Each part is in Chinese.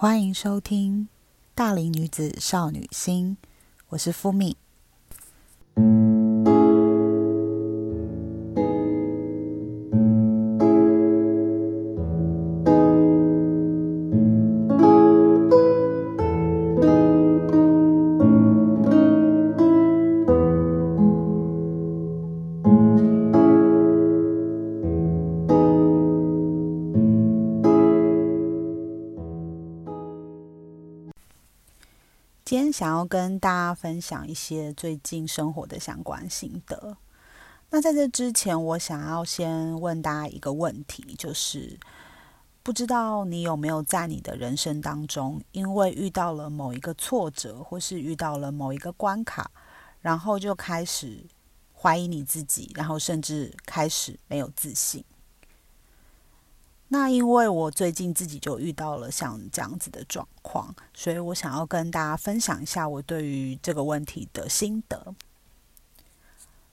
欢迎收听《大龄女子少女心》，我是敷米。今天想要跟大家分享一些最近生活的相关心得。那在这之前，我想要先问大家一个问题，就是不知道你有没有在你的人生当中，因为遇到了某一个挫折，或是遇到了某一个关卡，然后就开始怀疑你自己，然后甚至开始没有自信。那因为我最近自己就遇到了像这样子的状况，所以我想要跟大家分享一下我对于这个问题的心得。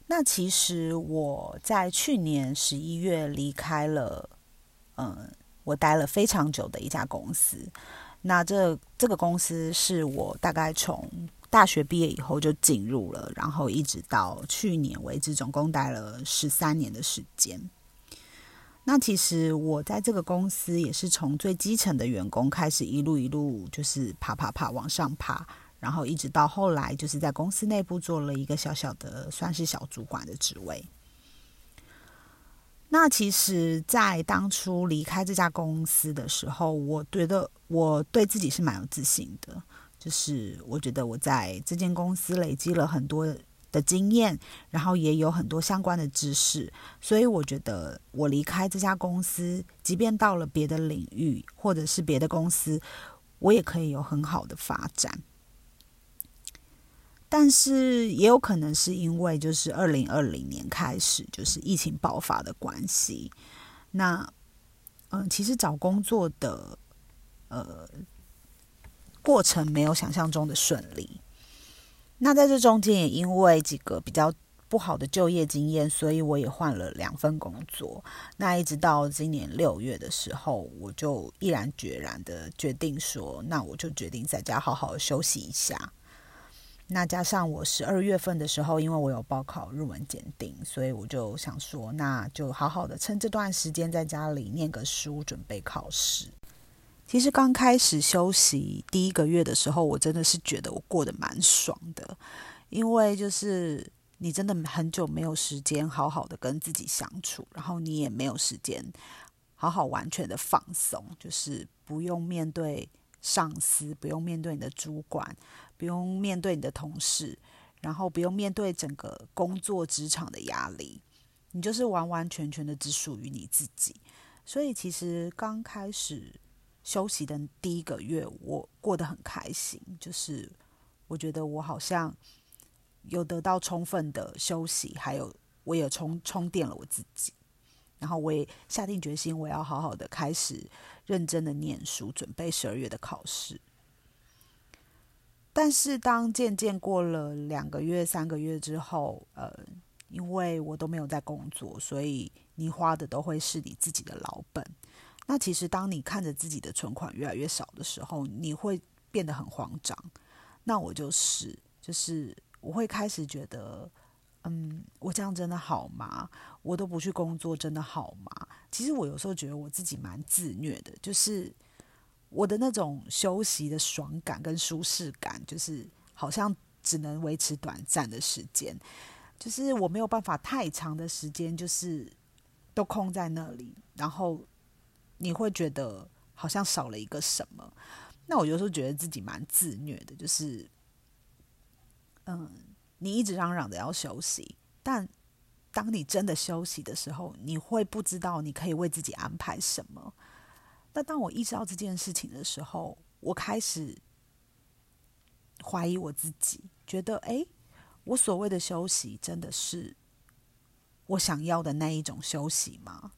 那其实我在去年十一月离开了，嗯，我待了非常久的一家公司。那这这个公司是我大概从大学毕业以后就进入了，然后一直到去年为止，总共待了十三年的时间。那其实我在这个公司也是从最基层的员工开始，一路一路就是爬爬爬往上爬，然后一直到后来就是在公司内部做了一个小小的算是小主管的职位。那其实，在当初离开这家公司的时候，我觉得我对自己是蛮有自信的，就是我觉得我在这间公司累积了很多。的经验，然后也有很多相关的知识，所以我觉得我离开这家公司，即便到了别的领域或者是别的公司，我也可以有很好的发展。但是也有可能是因为就是二零二零年开始就是疫情爆发的关系，那嗯，其实找工作的呃过程没有想象中的顺利。那在这中间，也因为几个比较不好的就业经验，所以我也换了两份工作。那一直到今年六月的时候，我就毅然决然的决定说，那我就决定在家好好休息一下。那加上我十二月份的时候，因为我有报考日文检定，所以我就想说，那就好好的趁这段时间在家里念个书，准备考试。其实刚开始休息第一个月的时候，我真的是觉得我过得蛮爽的，因为就是你真的很久没有时间好好的跟自己相处，然后你也没有时间好好完全的放松，就是不用面对上司，不用面对你的主管，不用面对你的同事，然后不用面对整个工作职场的压力，你就是完完全全的只属于你自己。所以其实刚开始。休息的第一个月，我过得很开心，就是我觉得我好像有得到充分的休息，还有我也充充电了我自己，然后我也下定决心，我要好好的开始认真的念书，准备十二月的考试。但是当渐渐过了两个月、三个月之后，呃，因为我都没有在工作，所以你花的都会是你自己的老本。那其实，当你看着自己的存款越来越少的时候，你会变得很慌张。那我就是，就是我会开始觉得，嗯，我这样真的好吗？我都不去工作，真的好吗？其实我有时候觉得我自己蛮自虐的，就是我的那种休息的爽感跟舒适感，就是好像只能维持短暂的时间，就是我没有办法太长的时间，就是都空在那里，然后。你会觉得好像少了一个什么？那我有时候觉得自己蛮自虐的，就是，嗯，你一直嚷嚷着要休息，但当你真的休息的时候，你会不知道你可以为自己安排什么。那当我意识到这件事情的时候，我开始怀疑我自己，觉得，哎，我所谓的休息，真的是我想要的那一种休息吗？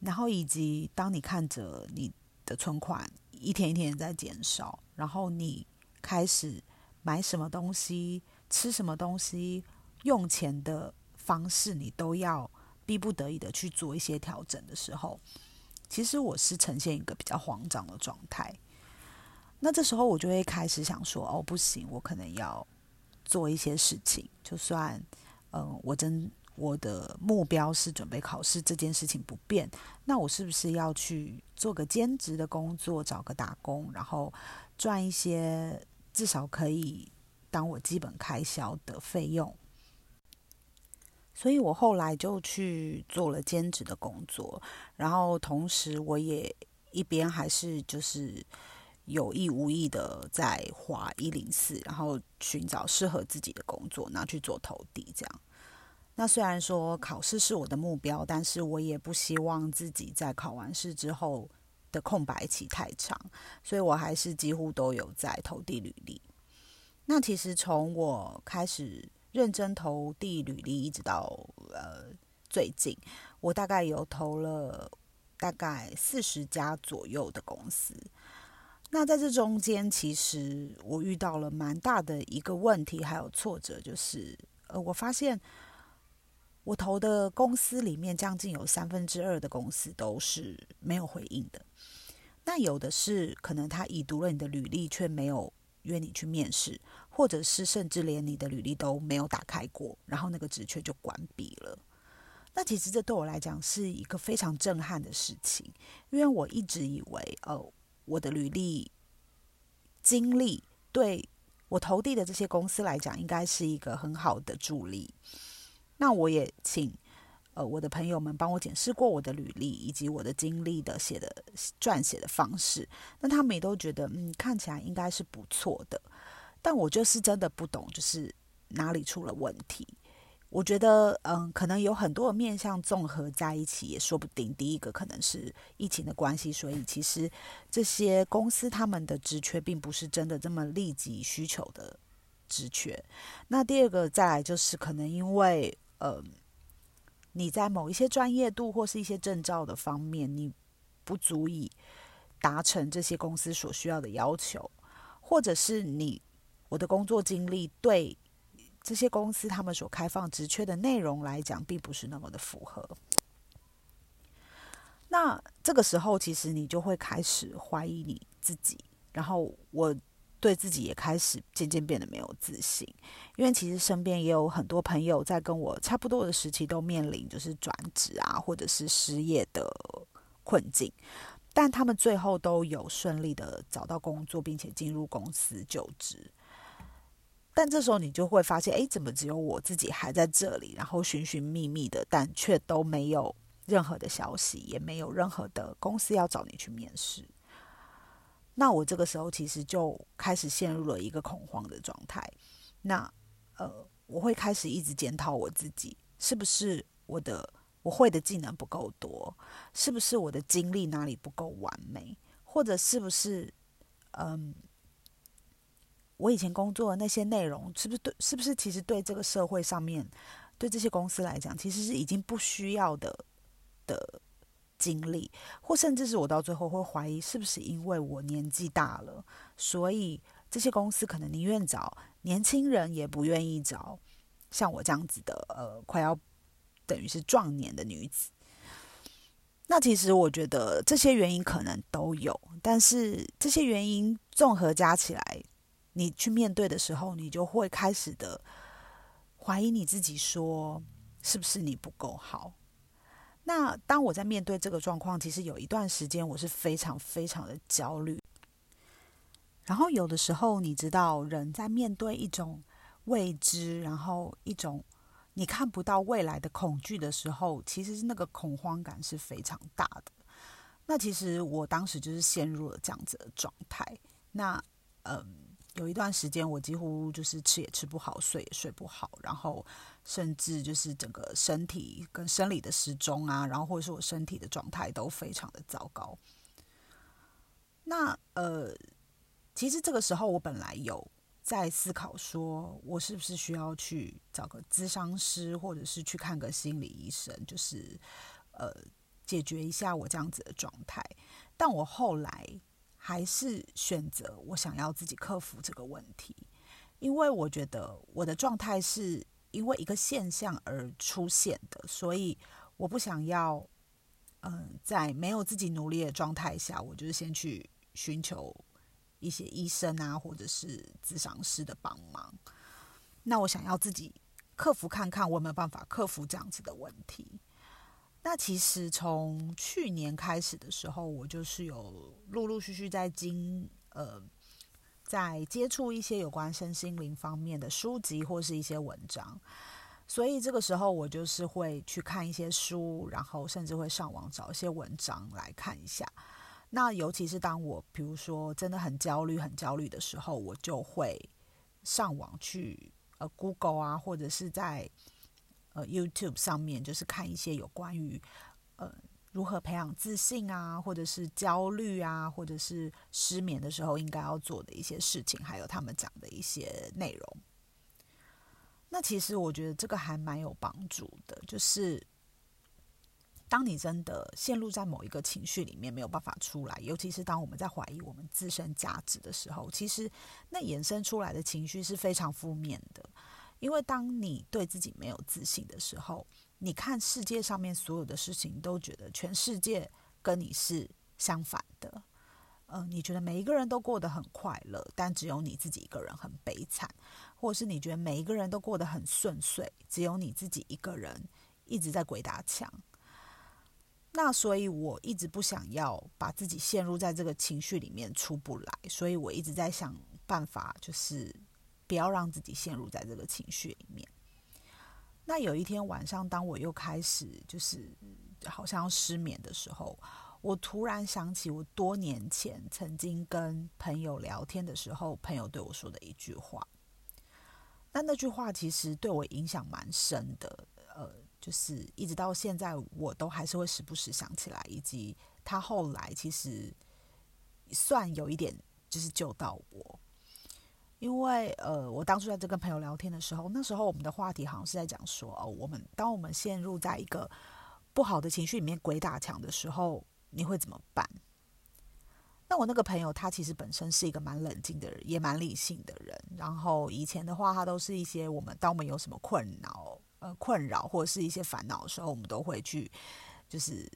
然后以及当你看着你的存款一天一天在减少，然后你开始买什么东西、吃什么东西、用钱的方式，你都要逼不得已的去做一些调整的时候，其实我是呈现一个比较慌张的状态。那这时候我就会开始想说，哦，不行，我可能要做一些事情，就算，嗯，我真我的目标是准备考试这件事情不变，那我是不是要去做个兼职的工作，找个打工，然后赚一些至少可以当我基本开销的费用？所以我后来就去做了兼职的工作，然后同时我也一边还是就是有意无意的在划一零四，然后寻找适合自己的工作，拿去做投递。这样，那虽然说考试是我的目标，但是我也不希望自己在考完试之后的空白期太长，所以我还是几乎都有在投递履历。那其实从我开始。认真投递履历，一直到呃最近，我大概有投了大概四十家左右的公司。那在这中间，其实我遇到了蛮大的一个问题，还有挫折，就是呃，我发现我投的公司里面，将近有三分之二的公司都是没有回应的。那有的是可能他已读了你的履历，却没有。约你去面试，或者是甚至连你的履历都没有打开过，然后那个职缺就关闭了。那其实这对我来讲是一个非常震撼的事情，因为我一直以为，呃，我的履历经历对我投递的这些公司来讲，应该是一个很好的助力。那我也请。呃，我的朋友们帮我检视过我的履历以及我的经历的写的撰写的方式，那他们也都觉得，嗯，看起来应该是不错的。但我就是真的不懂，就是哪里出了问题。我觉得，嗯，可能有很多面向综合在一起也说不定。第一个可能是疫情的关系，所以其实这些公司他们的职缺并不是真的这么立即需求的职缺。那第二个再来就是可能因为，呃。你在某一些专业度或是一些证照的方面，你不足以达成这些公司所需要的要求，或者是你我的工作经历对这些公司他们所开放职缺的内容来讲，并不是那么的符合。那这个时候，其实你就会开始怀疑你自己，然后我。对自己也开始渐渐变得没有自信，因为其实身边也有很多朋友在跟我差不多的时期都面临就是转职啊，或者是失业的困境，但他们最后都有顺利的找到工作，并且进入公司就职。但这时候你就会发现，哎，怎么只有我自己还在这里，然后寻寻觅觅的，但却都没有任何的消息，也没有任何的公司要找你去面试。那我这个时候其实就开始陷入了一个恐慌的状态。那呃，我会开始一直检讨我自己，是不是我的我会的技能不够多？是不是我的经历哪里不够完美？或者是不是嗯，我以前工作的那些内容，是不是对？是不是其实对这个社会上面，对这些公司来讲，其实是已经不需要的的。经历，或甚至是我到最后会怀疑，是不是因为我年纪大了，所以这些公司可能宁愿找年轻人，也不愿意找像我这样子的，呃，快要等于是壮年的女子。那其实我觉得这些原因可能都有，但是这些原因综合加起来，你去面对的时候，你就会开始的怀疑你自己，说是不是你不够好。那当我在面对这个状况，其实有一段时间我是非常非常的焦虑。然后有的时候，你知道，人在面对一种未知，然后一种你看不到未来的恐惧的时候，其实那个恐慌感是非常大的。那其实我当时就是陷入了这样子的状态。那嗯。有一段时间，我几乎就是吃也吃不好，睡也睡不好，然后甚至就是整个身体跟生理的时钟啊，然后或者是我身体的状态都非常的糟糕。那呃，其实这个时候我本来有在思考，说我是不是需要去找个咨商师，或者是去看个心理医生，就是呃解决一下我这样子的状态。但我后来。还是选择我想要自己克服这个问题，因为我觉得我的状态是因为一个现象而出现的，所以我不想要，嗯，在没有自己努力的状态下，我就是先去寻求一些医生啊，或者是咨商师的帮忙。那我想要自己克服看看，我有没有办法克服这样子的问题。那其实从去年开始的时候，我就是有陆陆续续在经呃，在接触一些有关身心灵方面的书籍或是一些文章，所以这个时候我就是会去看一些书，然后甚至会上网找一些文章来看一下。那尤其是当我比如说真的很焦虑、很焦虑的时候，我就会上网去呃 Google 啊，或者是在。呃，YouTube 上面就是看一些有关于呃如何培养自信啊，或者是焦虑啊，或者是失眠的时候应该要做的一些事情，还有他们讲的一些内容。那其实我觉得这个还蛮有帮助的，就是当你真的陷入在某一个情绪里面没有办法出来，尤其是当我们在怀疑我们自身价值的时候，其实那衍生出来的情绪是非常负面的。因为当你对自己没有自信的时候，你看世界上面所有的事情，都觉得全世界跟你是相反的。呃，你觉得每一个人都过得很快乐，但只有你自己一个人很悲惨，或是你觉得每一个人都过得很顺遂，只有你自己一个人一直在鬼打墙。那所以我一直不想要把自己陷入在这个情绪里面出不来，所以我一直在想办法，就是。不要让自己陷入在这个情绪里面。那有一天晚上，当我又开始就是好像失眠的时候，我突然想起我多年前曾经跟朋友聊天的时候，朋友对我说的一句话。那那句话其实对我影响蛮深的，呃，就是一直到现在，我都还是会时不时想起来，以及他后来其实算有一点就是救到我。因为呃，我当初在这跟朋友聊天的时候，那时候我们的话题好像是在讲说，哦，我们当我们陷入在一个不好的情绪里面鬼打墙的时候，你会怎么办？那我那个朋友他其实本身是一个蛮冷静的人，也蛮理性的人。然后以前的话，他都是一些我们当我们有什么困扰、呃困扰或者是一些烦恼的时候，我们都会去就是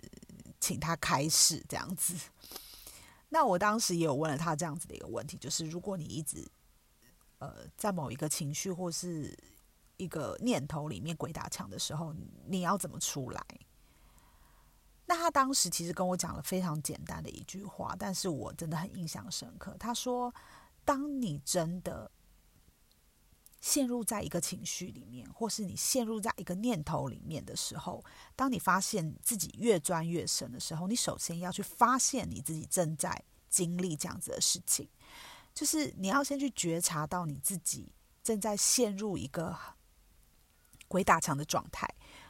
请他开示这样子。那我当时也有问了他这样子的一个问题，就是如果你一直呃，在某一个情绪或是一个念头里面鬼打墙的时候，你要怎么出来？那他当时其实跟我讲了非常简单的一句话，但是我真的很印象深刻。他说：“当你真的陷入在一个情绪里面，或是你陷入在一个念头里面的时候，当你发现自己越钻越深的时候，你首先要去发现你自己正在经历这样子的事情。”就是你要先去觉察到你自己正在陷入一个鬼打墙的状态，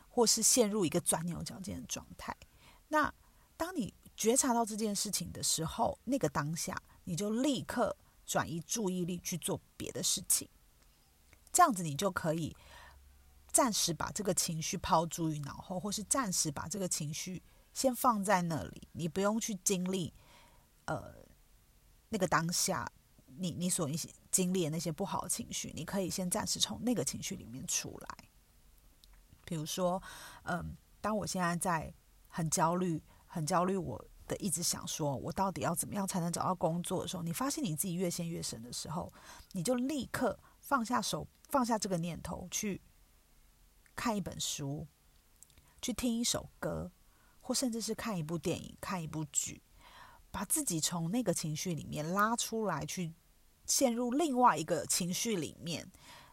或是陷入一个钻牛角尖的状态。那当你觉察到这件事情的时候，那个当下你就立刻转移注意力去做别的事情，这样子你就可以暂时把这个情绪抛诸于脑后，或是暂时把这个情绪先放在那里，你不用去经历呃那个当下。你你所一些经历的那些不好的情绪，你可以先暂时从那个情绪里面出来。比如说，嗯，当我现在在很焦虑、很焦虑，我的一直想说，我到底要怎么样才能找到工作的时候，你发现你自己越陷越深的时候，你就立刻放下手，放下这个念头，去看一本书，去听一首歌，或甚至是看一部电影、看一部剧，把自己从那个情绪里面拉出来，去。陷入另外一个情绪里面，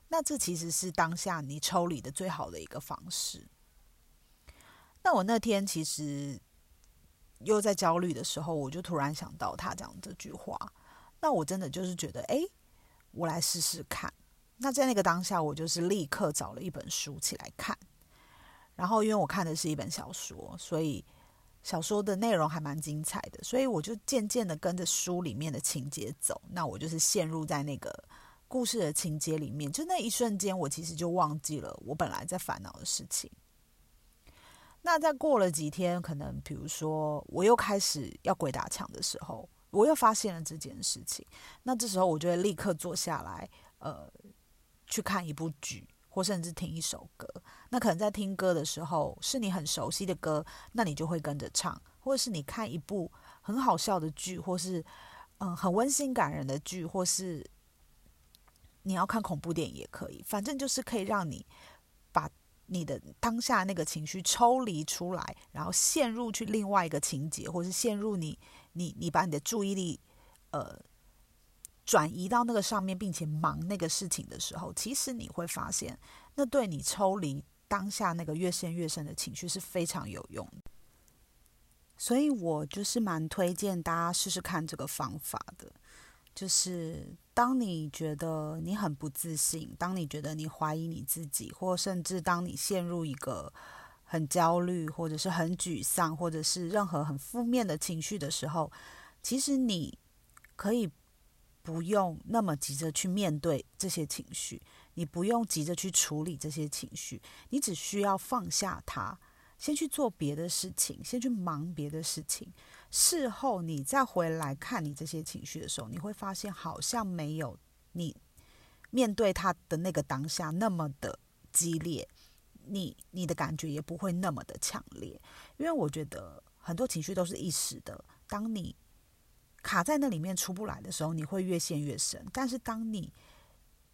那这其实是当下你抽离的最好的一个方式。那我那天其实又在焦虑的时候，我就突然想到他讲这句话。那我真的就是觉得，哎，我来试试看。那在那个当下，我就是立刻找了一本书起来看。然后，因为我看的是一本小说，所以。小说的内容还蛮精彩的，所以我就渐渐的跟着书里面的情节走。那我就是陷入在那个故事的情节里面，就那一瞬间，我其实就忘记了我本来在烦恼的事情。那再过了几天，可能比如说我又开始要鬼打墙的时候，我又发现了这件事情。那这时候我就会立刻坐下来，呃，去看一部剧。或甚至听一首歌，那可能在听歌的时候是你很熟悉的歌，那你就会跟着唱；或者是你看一部很好笑的剧，或是嗯很温馨感人的剧，或是你要看恐怖电影也可以，反正就是可以让你把你的当下那个情绪抽离出来，然后陷入去另外一个情节，或是陷入你你你把你的注意力呃转移到那个上面，并且忙那个事情的时候，其实你会发现，那对你抽离当下那个越陷越深的情绪是非常有用的。所以我就是蛮推荐大家试试看这个方法的。就是当你觉得你很不自信，当你觉得你怀疑你自己，或甚至当你陷入一个很焦虑，或者是很沮丧，或者是任何很负面的情绪的时候，其实你可以不用那么急着去面对这些情绪，你不用急着去处理这些情绪，你只需要放下它。先去做别的事情，先去忙别的事情。事后你再回来看你这些情绪的时候，你会发现好像没有你面对他的那个当下那么的激烈，你你的感觉也不会那么的强烈。因为我觉得很多情绪都是一时的，当你卡在那里面出不来的时候，你会越陷越深。但是当你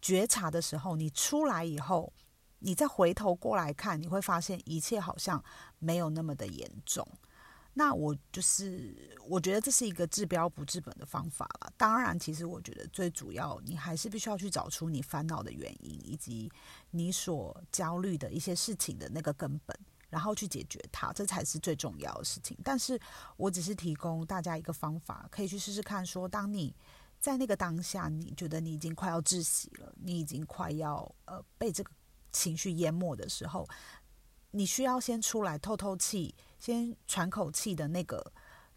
觉察的时候，你出来以后。你再回头过来看，你会发现一切好像没有那么的严重。那我就是，我觉得这是一个治标不治本的方法了。当然，其实我觉得最主要，你还是必须要去找出你烦恼的原因，以及你所焦虑的一些事情的那个根本，然后去解决它，这才是最重要的事情。但是我只是提供大家一个方法，可以去试试看。说，当你在那个当下，你觉得你已经快要窒息了，你已经快要呃被这个。情绪淹没的时候，你需要先出来透透气，先喘口气的那个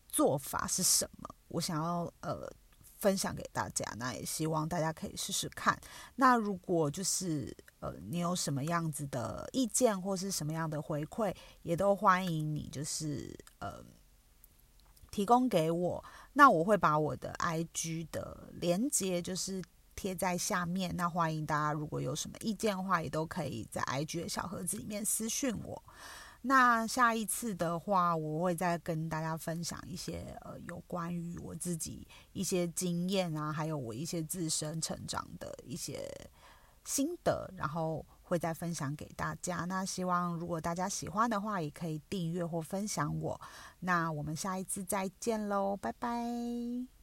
做法是什么？我想要呃分享给大家，那也希望大家可以试试看。那如果就是呃你有什么样子的意见或是什么样的回馈，也都欢迎你就是呃提供给我。那我会把我的 IG 的连接就是。贴在下面，那欢迎大家，如果有什么意见的话，也都可以在 IG 的小盒子里面私讯我。那下一次的话，我会再跟大家分享一些呃有关于我自己一些经验啊，还有我一些自身成长的一些心得，然后会再分享给大家。那希望如果大家喜欢的话，也可以订阅或分享我。那我们下一次再见喽，拜拜。